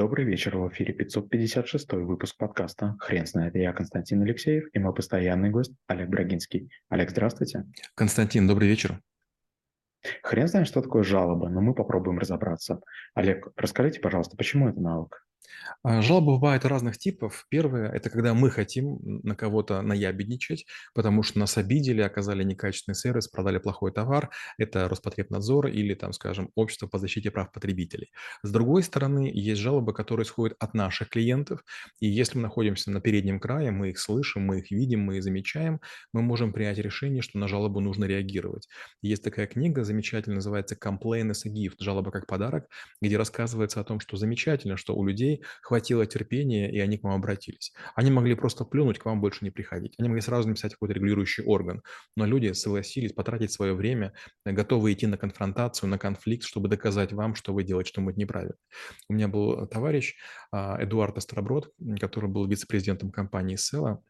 Добрый вечер, в эфире 556 выпуск подкаста «Хрен знает». Я Константин Алексеев и мой постоянный гость Олег Брагинский. Олег, здравствуйте. Константин, добрый вечер. Хрен знает, что такое жалоба, но мы попробуем разобраться. Олег, расскажите, пожалуйста, почему это навык? А, жалобы бывают разных типов. Первое– это когда мы хотим на кого-то наябедничать, потому что нас обидели, оказали некачественный сервис, продали плохой товар. Это Роспотребнадзор или, там, скажем, Общество по защите прав потребителей. С другой стороны, есть жалобы, которые исходят от наших клиентов. И если мы находимся на переднем крае, мы их слышим, мы их видим, мы их замечаем, мы можем принять решение, что на жалобу нужно реагировать. Есть такая книга замечательная, называется «Complain as a gift» – «Жалоба как подарок», где рассказывается о том, что замечательно, что у людей хватило терпения, и они к вам обратились. Они могли просто плюнуть, к вам больше не приходить. Они могли сразу написать какой-то регулирующий орган. Но люди согласились потратить свое время, э, готовы идти на конфронтацию, на конфликт, чтобы доказать вам, что вы делаете что-нибудь неправильно. У меня был товарищ а, Эдуард Остроброд, который был вице-президентом компании Села,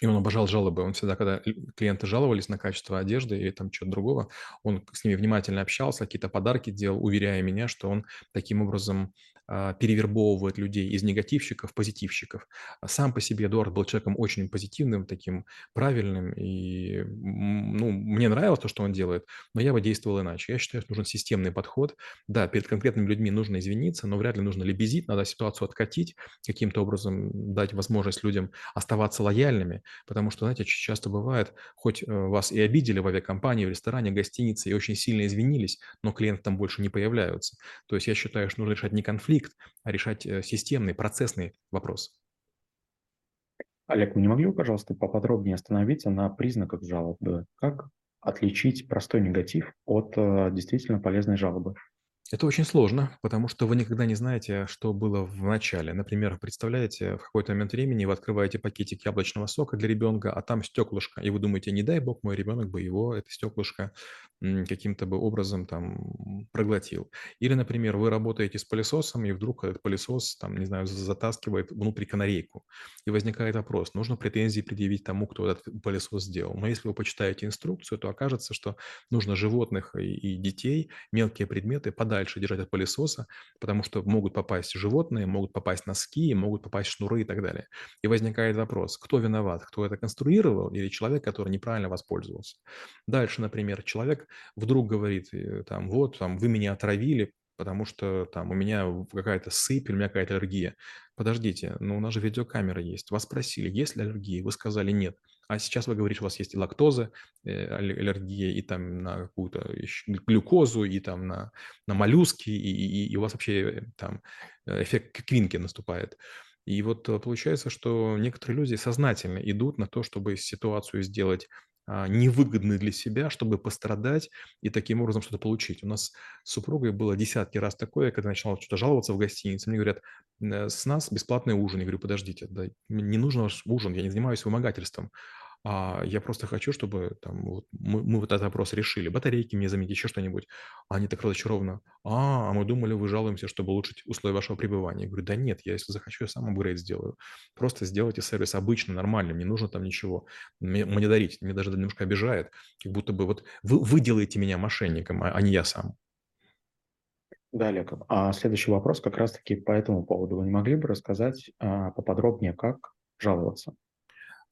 и он обожал жалобы. Он всегда, когда клиенты жаловались на качество одежды или там чего-то другого, он с ними внимательно общался, какие-то подарки делал, уверяя меня, что он таким образом перевербовывает людей из негативщиков в позитивщиков. А сам по себе Эдуард был человеком очень позитивным, таким правильным, и ну, мне нравилось то, что он делает, но я бы действовал иначе. Я считаю, что нужен системный подход. Да, перед конкретными людьми нужно извиниться, но вряд ли нужно лебезить, надо ситуацию откатить, каким-то образом дать возможность людям оставаться лояльными, потому что, знаете, часто бывает, хоть э, вас и обидели в авиакомпании, в ресторане, гостинице, и очень сильно извинились, но клиенты там больше не появляются. То есть я считаю, что нужно решать не конфликт, конфликт, а решать э, системный, процессный вопрос. Олег, вы не могли бы, пожалуйста, поподробнее остановиться на признаках жалобы? Как отличить простой негатив от э, действительно полезной жалобы? Это очень сложно, потому что вы никогда не знаете, что было в начале. Например, представляете, в какой-то момент времени вы открываете пакетик яблочного сока для ребенка, а там стеклышко, и вы думаете, не дай бог, мой ребенок бы его, это стеклышко, каким-то бы образом там проглотил. Или, например, вы работаете с пылесосом, и вдруг этот пылесос, там, не знаю, затаскивает внутрь канарейку. И возникает вопрос, нужно претензии предъявить тому, кто этот пылесос сделал. Но если вы почитаете инструкцию, то окажется, что нужно животных и, детей, мелкие предметы подать подальше держать от пылесоса, потому что могут попасть животные, могут попасть носки, могут попасть шнуры и так далее. И возникает вопрос, кто виноват, кто это конструировал или человек, который неправильно воспользовался. Дальше, например, человек вдруг говорит, э, там, вот, там, вы меня отравили, потому что там у меня какая-то сыпь, или у меня какая-то аллергия. Подождите, но у нас же видеокамера есть. Вас спросили, есть ли аллергия, вы сказали нет. А сейчас вы говорите, у вас есть и лактоза, э, аллергия, и там на какую-то глюкозу, и там на, на моллюски, и, и, и у вас вообще э, там э, эффект квинки наступает. И вот получается, что некоторые люди сознательно идут на то, чтобы ситуацию сделать а, невыгодны для себя, чтобы пострадать и таким образом что-то получить. У нас с супругой было десятки раз такое, когда начинал что-то жаловаться в гостинице, мне говорят, с нас бесплатный ужин. Я говорю, подождите, да, не нужен ваш ужин, я не занимаюсь вымогательством. А я просто хочу, чтобы там вот мы, мы вот этот вопрос решили. Батарейки мне заменить, еще что-нибудь. А они так разочарованно. А, а мы думали, вы жалуемся, чтобы улучшить условия вашего пребывания. Я говорю, да нет, я если захочу, я сам апгрейд сделаю. Просто сделайте сервис обычно, нормальным, не нужно там ничего мне, мне дарить. Мне даже немножко обижает, как будто бы вот вы, вы делаете меня мошенником, а, а не я сам. Да, Олег, а следующий вопрос как раз-таки по этому поводу. Вы не могли бы рассказать а, поподробнее, как жаловаться?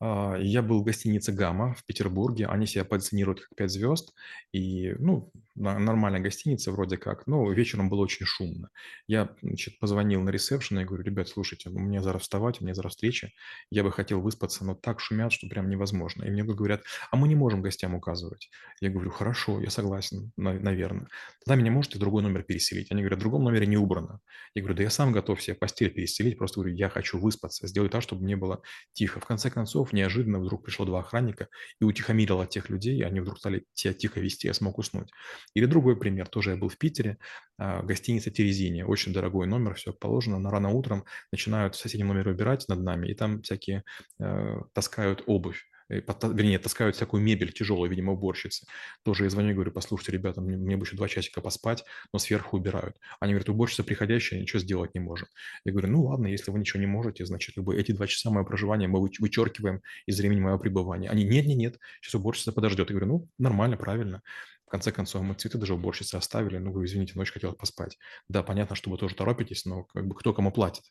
А, я был в гостинице «Гамма» в Петербурге. Они себя позиционируют как 5 звезд. И, ну, нормальная гостиница вроде как, но вечером было очень шумно. Я, значит, позвонил на ресепшн и говорю, ребят, слушайте, у меня зараз вставать, у меня зараз встреча, я бы хотел выспаться, но так шумят, что прям невозможно. И мне говорят, а мы не можем гостям указывать. Я говорю, хорошо, я согласен, наверное. Тогда меня можете в другой номер переселить? Они говорят, в другом номере не убрано. Я говорю, да я сам готов себе постель переселить, просто говорю, я хочу выспаться, сделать так, чтобы мне было тихо. В конце концов, неожиданно вдруг пришло два охранника и утихомирило тех людей, и они вдруг стали тебя тихо вести, я смог уснуть. Или другой пример, тоже я был в Питере, а, гостиница Терезиния, очень дорогой номер, все положено, но рано утром начинают в соседнем номере убирать над нами, и там всякие э, таскают обувь вернее, таскают всякую мебель тяжелую, видимо, уборщицы. Тоже я звоню и говорю, послушайте, ребята, мне, мне бы еще два часика поспать, но сверху убирают. Они говорят, уборщица приходящая, ничего сделать не может. Я говорю, ну ладно, если вы ничего не можете, значит, как бы эти два часа моего проживания мы вычеркиваем из времени моего пребывания. Они, нет, нет, нет, сейчас уборщица подождет. Я говорю, ну, нормально, правильно. В конце концов, мы цветы даже уборщице оставили. Ну, вы извините, ночь хотела поспать. Да, понятно, что вы тоже торопитесь, но как бы кто кому платит?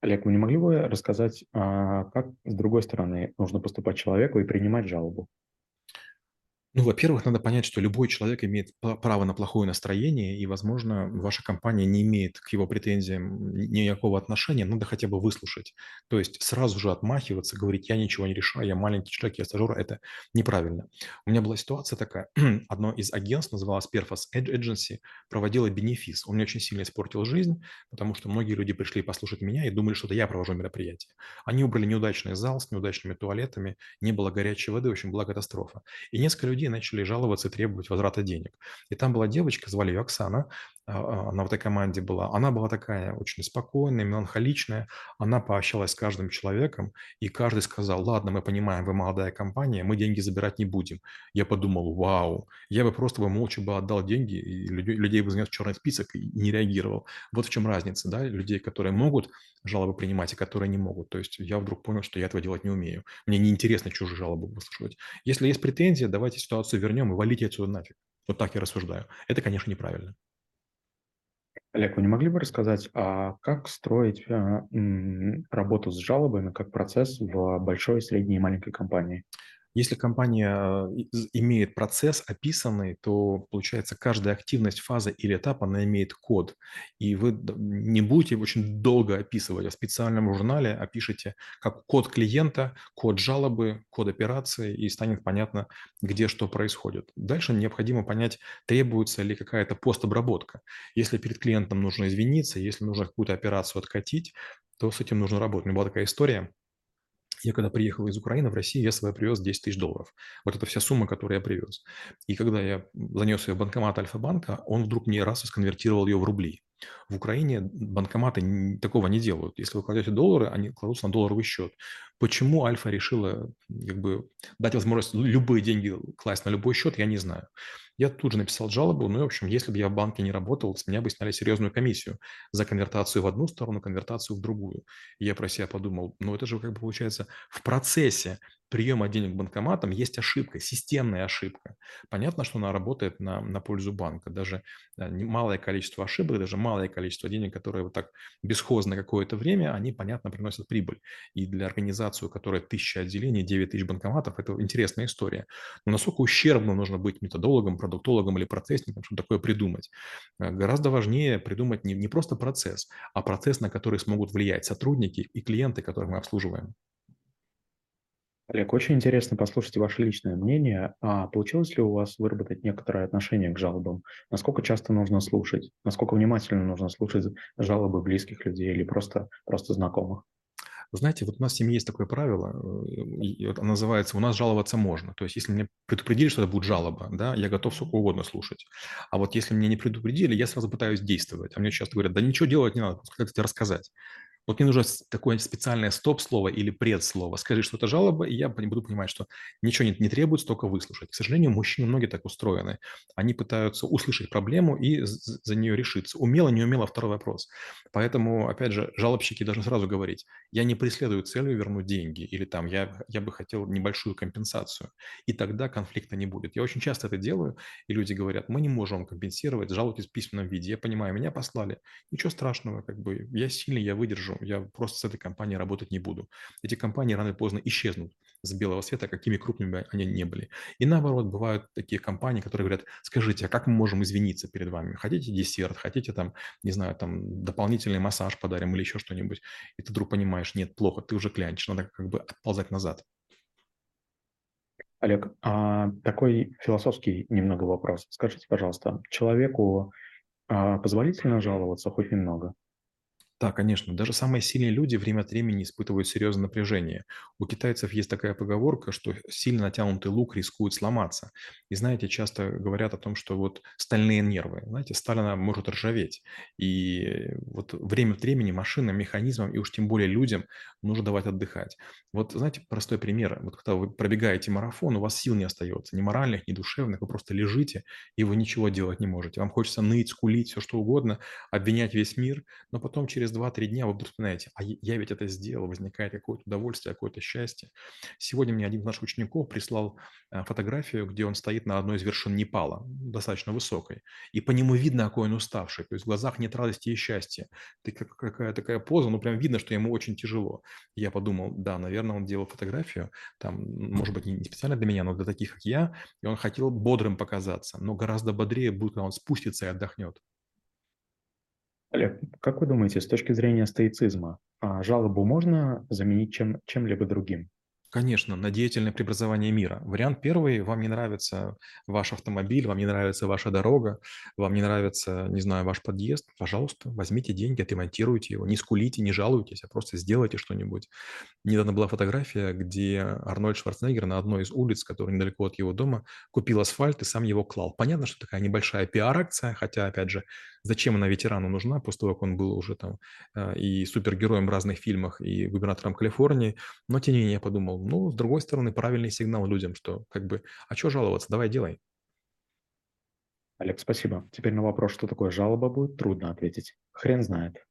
Олег, вы не могли бы рассказать, а, как с другой стороны нужно поступать человеку и принимать жалобу? Ну, во-первых, надо понять, что любой человек имеет право на плохое настроение, и, возможно, ваша компания не имеет к его претензиям никакого отношения, надо хотя бы выслушать. То есть сразу же отмахиваться, говорить: "Я ничего не решаю, я маленький человек, я стажер"- это неправильно. У меня была ситуация такая. Одно из агентств, называлось Perfos Ag Agency, проводило бенефис. Он мне очень сильно испортил жизнь, потому что многие люди пришли послушать меня и думали, что это я провожу мероприятие. Они выбрали неудачный зал с неудачными туалетами, не было горячей воды, в общем, была катастрофа. И несколько людей начали жаловаться и требовать возврата денег. И там была девочка, звали ее Оксана, а, а, она в этой команде была. Она была такая очень спокойная, меланхоличная. Она пообщалась с каждым человеком, и каждый сказал, ладно, мы понимаем, вы молодая компания, мы деньги забирать не будем. Я подумал, вау, я бы просто бы молча бы отдал деньги, и людей, людей бы занес в черный список и не реагировал. Вот в чем разница, да, людей, которые могут жалобы принимать и которые не могут. То есть я вдруг понял, что я этого делать не умею. Мне неинтересно чужие жалобы выслушивать. Если есть претензия, давайте ситуацию вернем и валите отсюда нафиг. Вот так я рассуждаю. Это, конечно, неправильно. Олег, вы не могли бы рассказать, а как строить а, работу с жалобами как процесс в большой, средней и маленькой компании? Если компания э, имеет процесс описанный, то, получается, каждая активность, фаза или этап, она имеет код. И вы не будете очень долго описывать, а в специальном журнале опишите как код клиента, код жалобы, код операции, и станет понятно, где что происходит. Дальше необходимо понять, требуется ли какая-то постобработка. Если перед клиентом нужно извиниться, если нужно какую-то операцию откатить, то с этим нужно работать. У меня была такая история – я когда приехал из Украины в Россию, я свой привез 10 тысяч долларов. Вот это вся сумма, которую я привез. И когда я занес ее в банкомат Альфа-банка, он вдруг мне раз сконвертировал ее в рубли. В Украине банкоматы такого не делают. Если вы кладете доллары, они кладутся на долларовый счет. Почему Альфа решила как бы, дать возможность любые деньги класть на любой счет, я не знаю. Я тут же написал жалобу, ну и, в общем, если бы я в банке не работал, с меня бы сняли серьезную комиссию за конвертацию в одну сторону, конвертацию в другую. И я про себя подумал, ну это же как бы получается в процессе приема денег банкоматом есть ошибка, системная ошибка. Понятно, что она работает на, на пользу банка. Даже да, малое количество ошибок, даже малое количество денег, которые вот так бесхозно какое-то время, они, понятно, приносят прибыль. И для организации, у которой тысяча отделений, 9 тысяч банкоматов, это интересная история. Но насколько ущербно нужно быть методологом, продуктологом или процессником, чтобы такое придумать? Э, гораздо важнее придумать не, не просто процесс, а процесс, на который смогут влиять сотрудники и клиенты, которых мы обслуживаем. Олег, очень интересно послушать ваше личное мнение. А получилось ли у вас выработать некоторое отношение к жалобам? Насколько часто нужно слушать? Насколько внимательно нужно слушать жалобы близких людей или просто, просто знакомых? знаете, вот у нас в семье есть такое правило, э, оно называется «у нас жаловаться можно». То есть если мне предупредили, что это будет жалоба, да, я готов сколько угодно слушать. А вот если меня не предупредили, я сразу пытаюсь действовать. А мне часто говорят, да ничего делать не надо, как тебе рассказать. Вот мне нужно такое специальное стоп-слово или предслово. Скажи, что это жалоба, и я буду понимать, что ничего не, не требуется, только выслушать. К сожалению, мужчины многие так устроены. Они пытаются услышать проблему и за нее решиться. Умело, не умело – второй вопрос. Поэтому, опять же, жалобщики должны сразу говорить, я не преследую целью вернуть деньги, или там, я, я бы хотел небольшую компенсацию. И тогда конфликта не будет. Я очень часто это делаю, и люди говорят, мы не можем компенсировать, жалуйтесь в письменном виде. Я понимаю, меня послали, ничего страшного, как бы, я сильный, я выдержу вижу, я просто с этой компанией работать не буду. Эти компании рано или поздно исчезнут с белого света, какими крупными они не были. И наоборот, бывают такие компании, которые говорят, скажите, а как мы можем извиниться перед вами? Хотите десерт, хотите там, не знаю, там дополнительный массаж подарим или еще что-нибудь? И ты вдруг понимаешь, нет, плохо, ты уже клянчишь, надо как бы отползать назад. Олег, а такой философский немного вопрос. Скажите, пожалуйста, человеку а, позволительно жаловаться хоть немного? Да, конечно. Даже самые сильные люди время от времени испытывают серьезное напряжение. У китайцев есть такая поговорка, что сильно натянутый лук рискует сломаться. И знаете, часто говорят о том, что вот стальные нервы, знаете, сталь она может ржаветь. И вот время от времени машинам, механизмам и уж тем более людям нужно давать отдыхать. Вот знаете, простой пример. Вот когда вы пробегаете марафон, у вас сил не остается, ни моральных, ни душевных, вы просто лежите, и вы ничего делать не можете. Вам хочется ныть, скулить, все что угодно, обвинять весь мир, но потом через через два-три дня вы вдруг вспоминаете, а я ведь это сделал, возникает какое-то удовольствие, какое-то счастье. Сегодня мне один из наших учеников прислал э, фотографию, где он стоит на одной из вершин Непала, достаточно высокой, и по нему видно, какой он уставший, то есть в глазах нет радости и счастья. Ты как- какая такая поза, ну прям видно, что ему очень тяжело. Я подумал, да, наверное, он делал фотографию, там, может быть, не специально для меня, но для таких, как я, и он хотел бодрым показаться, но гораздо бодрее будет, когда он спустится и отдохнет. Олег, как вы думаете, с точки зрения стоицизма, а жалобу можно заменить чем, чем-либо другим? Конечно, на деятельное преобразование мира. Вариант первый: вам не нравится ваш автомобиль, вам не нравится ваша дорога, вам не нравится, не знаю, ваш подъезд. Пожалуйста, возьмите деньги, отремонтируйте его. Не скулите, не жалуйтесь, а просто сделайте что-нибудь. Недавно была фотография, где Арнольд Шварценеггер на одной из улиц, которая недалеко от его дома, купил асфальт и сам его клал. Понятно, что такая небольшая пиар-акция, хотя, опять же, зачем она ветерану нужна после того, как он был уже там э, и супергероем в разных фильмах, и губернатором Калифорнии. Но тем не менее я подумал, ну, с другой стороны, правильный сигнал людям, что как бы, а что жаловаться, давай делай. Олег, спасибо. Теперь на вопрос, что такое жалоба, будет трудно ответить. Хрен знает.